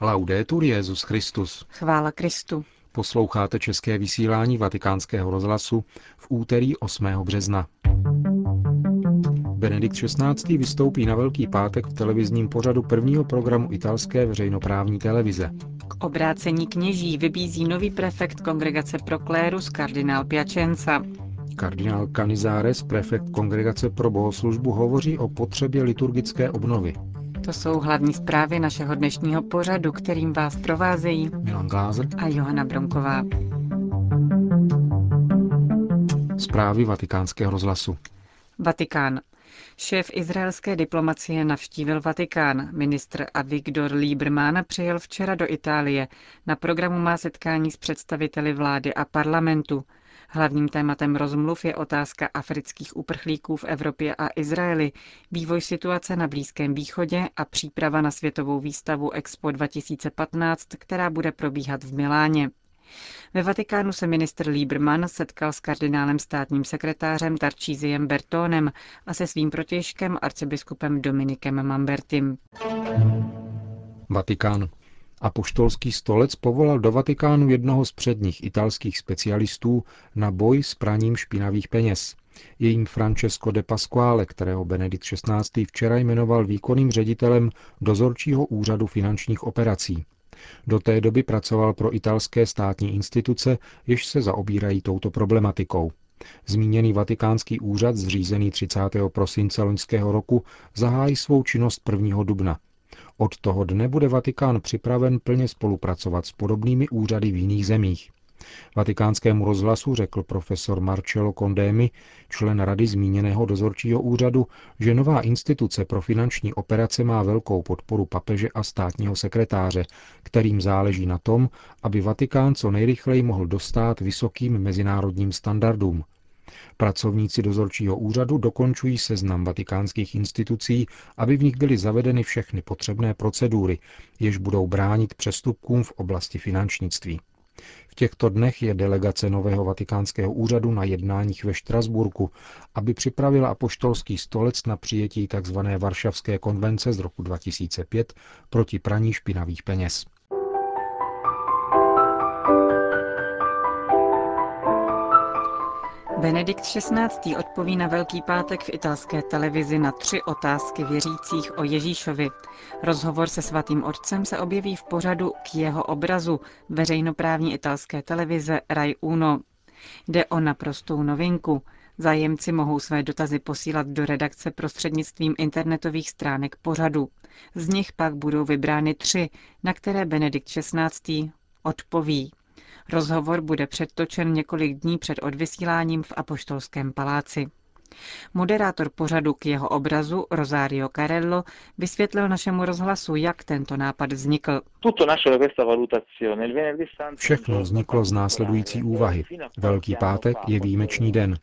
Laudetur Jezus Christus. Chvála Kristu. Posloucháte české vysílání Vatikánského rozhlasu v úterý 8. března. Benedikt XVI. vystoupí na Velký pátek v televizním pořadu prvního programu italské veřejnoprávní televize. K obrácení kněží vybízí nový prefekt Kongregace pro klérus kardinál Piacenza. Kardinál Canizares, prefekt Kongregace pro bohoslužbu, hovoří o potřebě liturgické obnovy. To jsou hlavní zprávy našeho dnešního pořadu, kterým vás provázejí Milan Glázer a Johana Bronková. Zprávy vatikánského rozhlasu. Vatikán. Šéf izraelské diplomacie navštívil Vatikán. Ministr Avigdor Lieberman přijel včera do Itálie. Na programu má setkání s představiteli vlády a parlamentu. Hlavním tématem rozmluv je otázka afrických uprchlíků v Evropě a Izraeli, vývoj situace na Blízkém východě a příprava na světovou výstavu Expo 2015, která bude probíhat v Miláně. Ve Vatikánu se ministr Lieberman setkal s kardinálem státním sekretářem Tarčíziem Bertónem a se svým protěžkem arcibiskupem Dominikem Mambertim. Vatikán. Apoštolský stolec povolal do Vatikánu jednoho z předních italských specialistů na boj s praním špinavých peněz. Je jim Francesco de Pasquale, kterého Benedikt XVI. včera jmenoval výkonným ředitelem dozorčího úřadu finančních operací. Do té doby pracoval pro italské státní instituce, jež se zaobírají touto problematikou. Zmíněný vatikánský úřad, zřízený 30. prosince loňského roku, zahájí svou činnost 1. dubna. Od toho dne bude Vatikán připraven plně spolupracovat s podobnými úřady v jiných zemích. Vatikánskému rozhlasu řekl profesor Marcello Condemi, člen rady zmíněného dozorčího úřadu, že nová instituce pro finanční operace má velkou podporu papeže a státního sekretáře, kterým záleží na tom, aby Vatikán co nejrychleji mohl dostat vysokým mezinárodním standardům. Pracovníci dozorčího úřadu dokončují seznam vatikánských institucí, aby v nich byly zavedeny všechny potřebné procedury, jež budou bránit přestupkům v oblasti finančnictví. V těchto dnech je delegace nového vatikánského úřadu na jednáních ve Štrasburku, aby připravila apoštolský stolec na přijetí tzv. Varšavské konvence z roku 2005 proti praní špinavých peněz. Benedikt XVI. odpoví na Velký pátek v italské televizi na tři otázky věřících o Ježíšovi. Rozhovor se svatým otcem se objeví v pořadu k jeho obrazu veřejnoprávní italské televize Rai Uno. Jde o naprostou novinku. Zájemci mohou své dotazy posílat do redakce prostřednictvím internetových stránek pořadu. Z nich pak budou vybrány tři, na které Benedikt XVI. odpoví. Rozhovor bude předtočen několik dní před odvysíláním v Apoštolském paláci. Moderátor pořadu k jeho obrazu Rosario Carello vysvětlil našemu rozhlasu, jak tento nápad vznikl. Všechno vzniklo z následující úvahy. Velký pátek je výjimečný den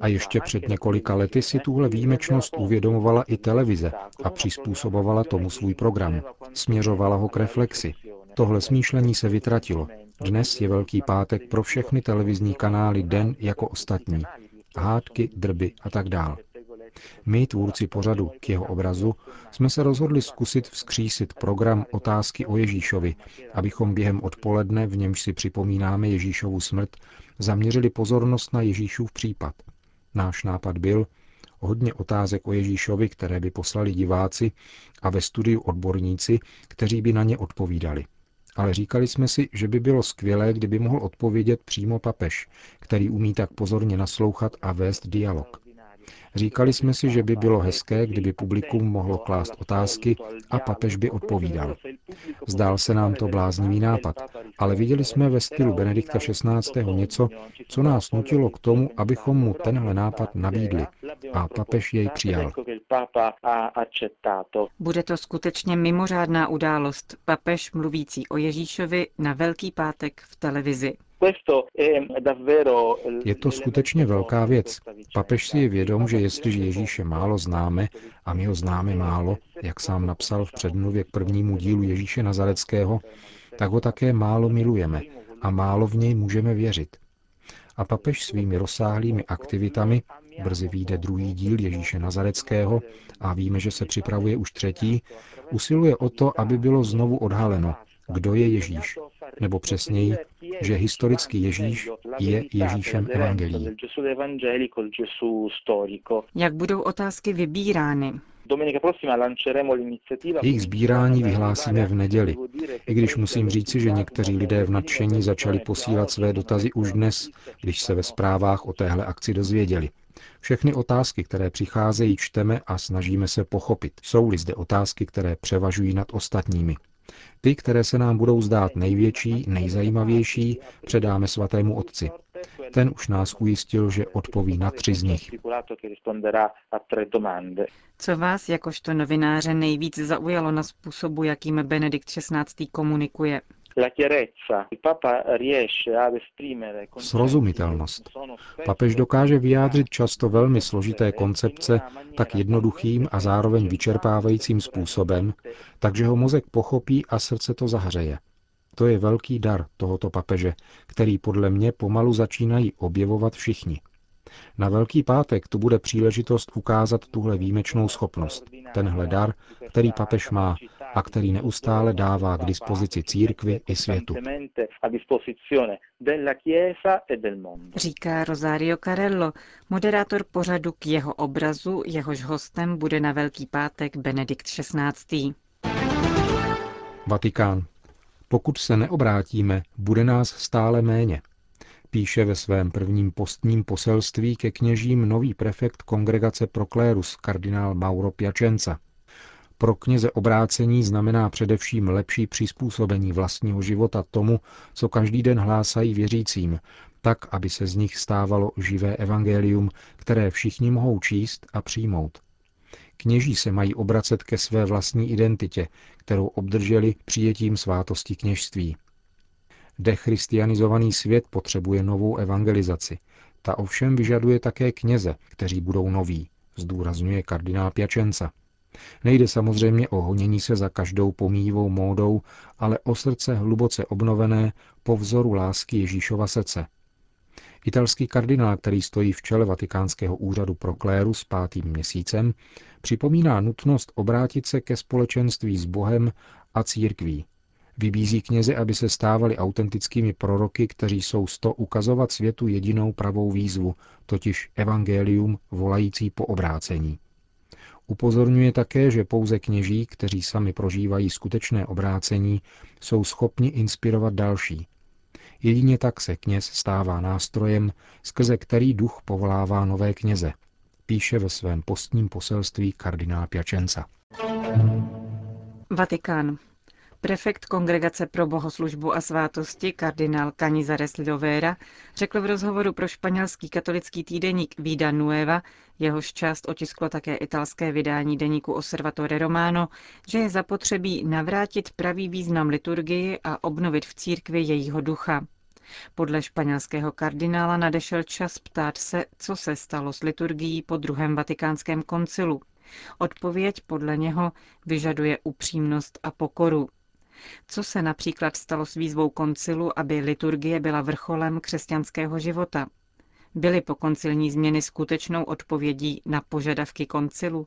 a ještě před několika lety si tuhle výjimečnost uvědomovala i televize a přizpůsobovala tomu svůj program. Směřovala ho k reflexi. Tohle smýšlení se vytratilo. Dnes je Velký pátek pro všechny televizní kanály den jako ostatní. Hádky, drby a tak dál. My, tvůrci pořadu k jeho obrazu, jsme se rozhodli zkusit vzkřísit program Otázky o Ježíšovi, abychom během odpoledne, v němž si připomínáme Ježíšovu smrt, zaměřili pozornost na Ježíšův případ. Náš nápad byl hodně otázek o Ježíšovi, které by poslali diváci a ve studiu odborníci, kteří by na ně odpovídali ale říkali jsme si, že by bylo skvělé, kdyby mohl odpovědět přímo papež, který umí tak pozorně naslouchat a vést dialog. Říkali jsme si, že by bylo hezké, kdyby publikum mohlo klást otázky a papež by odpovídal. Zdál se nám to bláznivý nápad, ale viděli jsme ve stylu Benedikta XVI. něco, co nás nutilo k tomu, abychom mu tenhle nápad nabídli. A papež jej přijal. Bude to skutečně mimořádná událost. Papež mluvící o Ježíšovi na Velký pátek v televizi. Je to skutečně velká věc. Papež si je vědom, že jestliže Ježíše málo známe, a my ho známe málo, jak sám napsal v předmluvě k prvnímu dílu Ježíše Nazareckého, tak ho také málo milujeme a málo v něj můžeme věřit. A papež svými rozsáhlými aktivitami, brzy vyjde druhý díl Ježíše Nazareckého a víme, že se připravuje už třetí, usiluje o to, aby bylo znovu odhaleno, kdo je Ježíš, nebo přesněji, že historicky Ježíš je Ježíšem evangelií. Jak budou otázky vybírány? Jejich sbírání vyhlásíme v neděli, i když musím říci, že někteří lidé v nadšení začali posílat své dotazy už dnes, když se ve zprávách o téhle akci dozvěděli. Všechny otázky, které přicházejí, čteme a snažíme se pochopit. Jsou-li zde otázky, které převažují nad ostatními. Ty, které se nám budou zdát největší, nejzajímavější, předáme svatému otci. Ten už nás ujistil, že odpoví na tři z nich. Co vás jakožto novináře nejvíc zaujalo na způsobu, jakým Benedikt XVI. komunikuje? Srozumitelnost. Papež dokáže vyjádřit často velmi složité koncepce tak jednoduchým a zároveň vyčerpávajícím způsobem, takže ho mozek pochopí a srdce to zahřeje. To je velký dar tohoto papeže, který podle mě pomalu začínají objevovat všichni. Na Velký pátek tu bude příležitost ukázat tuhle výjimečnou schopnost, tenhle dar, který papež má a který neustále dává k dispozici církvi i světu. Říká Rosario Carello, moderátor pořadu k jeho obrazu, jehož hostem bude na Velký pátek Benedikt XVI. Vatikán. Pokud se neobrátíme, bude nás stále méně. Píše ve svém prvním postním poselství ke kněžím nový prefekt kongregace Proklérus, kardinál Mauro Piacenza. Pro kněze obrácení znamená především lepší přizpůsobení vlastního života tomu, co každý den hlásají věřícím, tak, aby se z nich stávalo živé evangelium, které všichni mohou číst a přijmout. Kněží se mají obracet ke své vlastní identitě, kterou obdrželi přijetím svátosti kněžství. Dechristianizovaný svět potřebuje novou evangelizaci. Ta ovšem vyžaduje také kněze, kteří budou noví, zdůrazňuje kardinál Piačenca. Nejde samozřejmě o honění se za každou pomývou módou, ale o srdce hluboce obnovené po vzoru lásky Ježíšova srdce. Italský kardinál, který stojí v čele Vatikánského úřadu pro kléru s pátým měsícem, připomíná nutnost obrátit se ke společenství s Bohem a církví. Vybízí kněze, aby se stávali autentickými proroky, kteří jsou sto ukazovat světu jedinou pravou výzvu, totiž evangelium volající po obrácení. Upozorňuje také, že pouze kněží, kteří sami prožívají skutečné obrácení, jsou schopni inspirovat další. Jedině tak se kněz stává nástrojem, skrze který duch povolává nové kněze, píše ve svém postním poselství kardinál Piacenza. Vatikán. Prefekt Kongregace pro bohoslužbu a svátosti kardinál Canizares Lidovera řekl v rozhovoru pro španělský katolický týdeník Vida Nueva, jehož část otisklo také italské vydání deníku Osservatore Romano, že je zapotřebí navrátit pravý význam liturgii a obnovit v církvi jejího ducha. Podle španělského kardinála nadešel čas ptát se, co se stalo s liturgií po druhém vatikánském koncilu. Odpověď podle něho vyžaduje upřímnost a pokoru. Co se například stalo s výzvou koncilu, aby liturgie byla vrcholem křesťanského života? Byly pokoncilní změny skutečnou odpovědí na požadavky koncilu?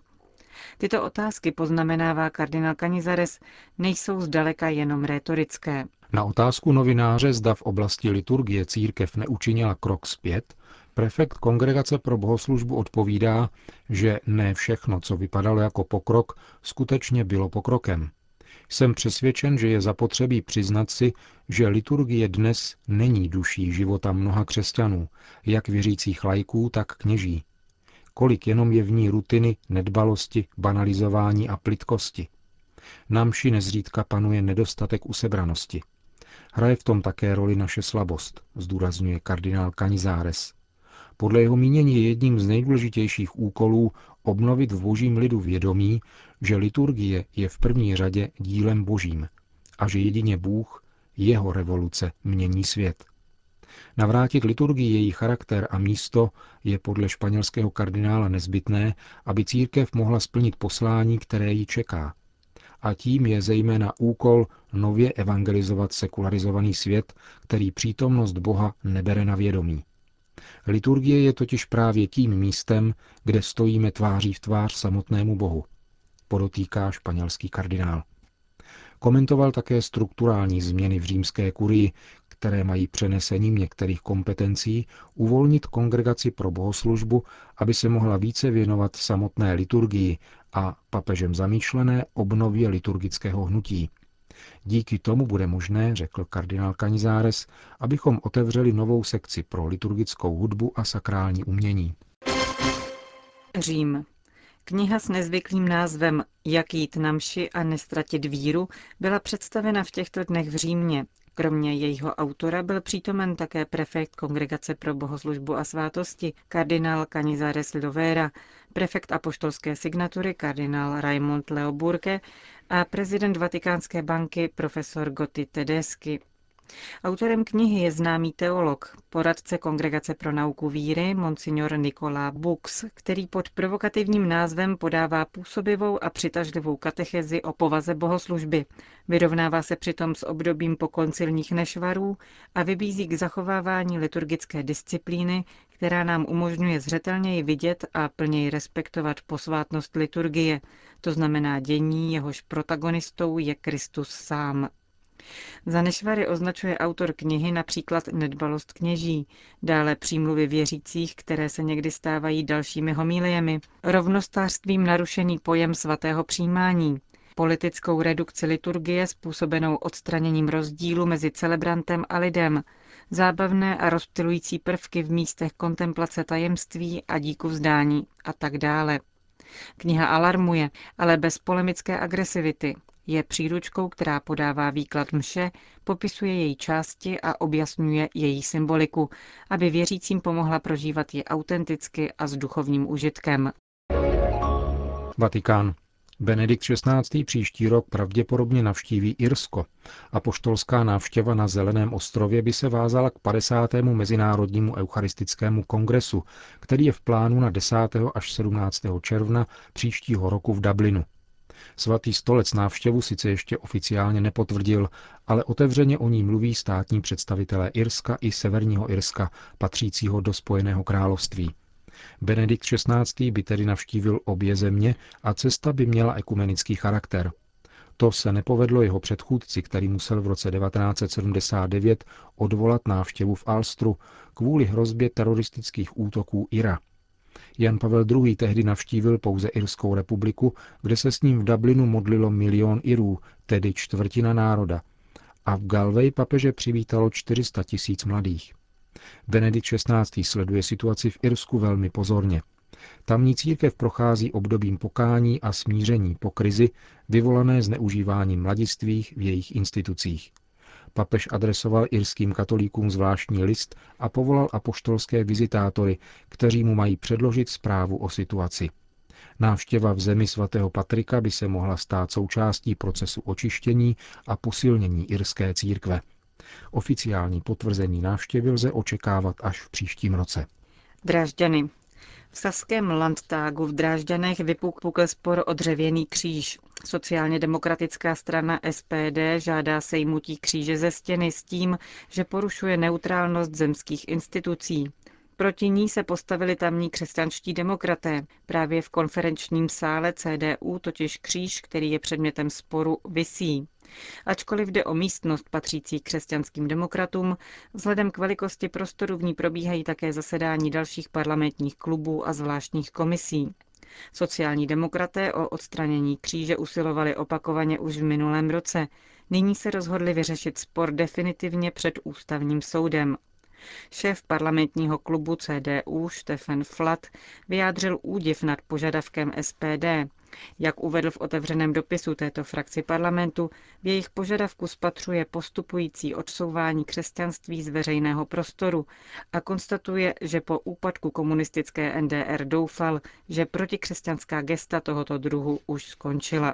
Tyto otázky, poznamenává kardinál Canizares, nejsou zdaleka jenom rétorické. Na otázku novináře, zda v oblasti liturgie církev neučinila krok zpět, prefekt Kongregace pro bohoslužbu odpovídá, že ne všechno, co vypadalo jako pokrok, skutečně bylo pokrokem. Jsem přesvědčen, že je zapotřebí přiznat si, že liturgie dnes není duší života mnoha křesťanů, jak věřících lajků, tak kněží. Kolik jenom je v ní rutiny, nedbalosti, banalizování a plitkosti. Na mši nezřídka panuje nedostatek usebranosti. Hraje v tom také roli naše slabost, zdůrazňuje kardinál Canizares. Podle jeho mínění je jedním z nejdůležitějších úkolů obnovit v božím lidu vědomí, že liturgie je v první řadě dílem božím a že jedině Bůh, jeho revoluce, mění svět. Navrátit liturgii její charakter a místo je podle španělského kardinála nezbytné, aby církev mohla splnit poslání, které ji čeká. A tím je zejména úkol nově evangelizovat sekularizovaný svět, který přítomnost Boha nebere na vědomí. Liturgie je totiž právě tím místem, kde stojíme tváří v tvář samotnému Bohu, podotýká španělský kardinál. Komentoval také strukturální změny v římské kurii, které mají přenesením některých kompetencí uvolnit kongregaci pro bohoslužbu, aby se mohla více věnovat samotné liturgii a papežem zamýšlené obnově liturgického hnutí. Díky tomu bude možné, řekl kardinál Canizares, abychom otevřeli novou sekci pro liturgickou hudbu a sakrální umění. Řím. Kniha s nezvyklým názvem Jak jít na mši a nestratit víru byla představena v těchto dnech v Římě. Kromě jejího autora byl přítomen také prefekt Kongregace pro bohoslužbu a svátosti kardinál Canizares Lovera, prefekt apoštolské signatury kardinál Raimond Leoburke a prezident Vatikánské banky profesor Gotti Tedeschi. Autorem knihy je známý teolog, poradce Kongregace pro nauku víry, monsignor Nikola Bux, který pod provokativním názvem podává působivou a přitažlivou katechezi o povaze bohoslužby. Vyrovnává se přitom s obdobím pokoncilních nešvarů a vybízí k zachovávání liturgické disciplíny, která nám umožňuje zřetelněji vidět a plněji respektovat posvátnost liturgie, to znamená dění, jehož protagonistou je Kristus sám. Za nešvary označuje autor knihy například nedbalost kněží, dále přímluvy věřících, které se někdy stávají dalšími homíliemi, rovnostářstvím narušený pojem svatého přijímání, politickou redukci liturgie způsobenou odstraněním rozdílu mezi celebrantem a lidem, zábavné a rozptilující prvky v místech kontemplace tajemství a díku vzdání a tak dále. Kniha alarmuje, ale bez polemické agresivity, je příručkou, která podává výklad mše, popisuje její části a objasňuje její symboliku, aby věřícím pomohla prožívat ji autenticky a s duchovním užitkem. Vatikán. Benedikt XVI. příští rok pravděpodobně navštíví Irsko. Apoštolská návštěva na Zeleném ostrově by se vázala k 50. Mezinárodnímu eucharistickému kongresu, který je v plánu na 10. až 17. června příštího roku v Dublinu. Svatý stolec návštěvu sice ještě oficiálně nepotvrdil, ale otevřeně o ní mluví státní představitelé Irska i Severního Irska, patřícího do Spojeného království. Benedikt XVI. by tedy navštívil obě země a cesta by měla ekumenický charakter. To se nepovedlo jeho předchůdci, který musel v roce 1979 odvolat návštěvu v Alstru kvůli hrozbě teroristických útoků Ira. Jan Pavel II. tehdy navštívil pouze Irskou republiku, kde se s ním v Dublinu modlilo milion Irů, tedy čtvrtina národa. A v Galway papeže přivítalo 400 tisíc mladých. Benedikt XVI. sleduje situaci v Irsku velmi pozorně. Tamní církev prochází obdobím pokání a smíření po krizi, vyvolané zneužíváním mladistvých v jejich institucích. Papež adresoval irským katolíkům zvláštní list a povolal apoštolské vizitátory, kteří mu mají předložit zprávu o situaci. Návštěva v zemi svatého Patrika by se mohla stát součástí procesu očištění a posilnění irské církve. Oficiální potvrzení návštěvy lze očekávat až v příštím roce. Dražďany. V Saském Landtagu v Drážďanech vypukl spor o dřevěný kříž. Sociálně demokratická strana SPD žádá sejmutí kříže ze stěny s tím, že porušuje neutrálnost zemských institucí. Proti ní se postavili tamní křesťanští demokraté. Právě v konferenčním sále CDU totiž kříž, který je předmětem sporu, visí. Ačkoliv jde o místnost patřící křesťanským demokratům, vzhledem k velikosti prostoru v ní probíhají také zasedání dalších parlamentních klubů a zvláštních komisí. Sociální demokraté o odstranění kříže usilovali opakovaně už v minulém roce. Nyní se rozhodli vyřešit spor definitivně před ústavním soudem. Šéf parlamentního klubu CDU Stefan Flat vyjádřil údiv nad požadavkem SPD. Jak uvedl v otevřeném dopisu této frakci parlamentu, v jejich požadavku spatřuje postupující odsouvání křesťanství z veřejného prostoru a konstatuje, že po úpadku komunistické NDR doufal, že protikřesťanská gesta tohoto druhu už skončila.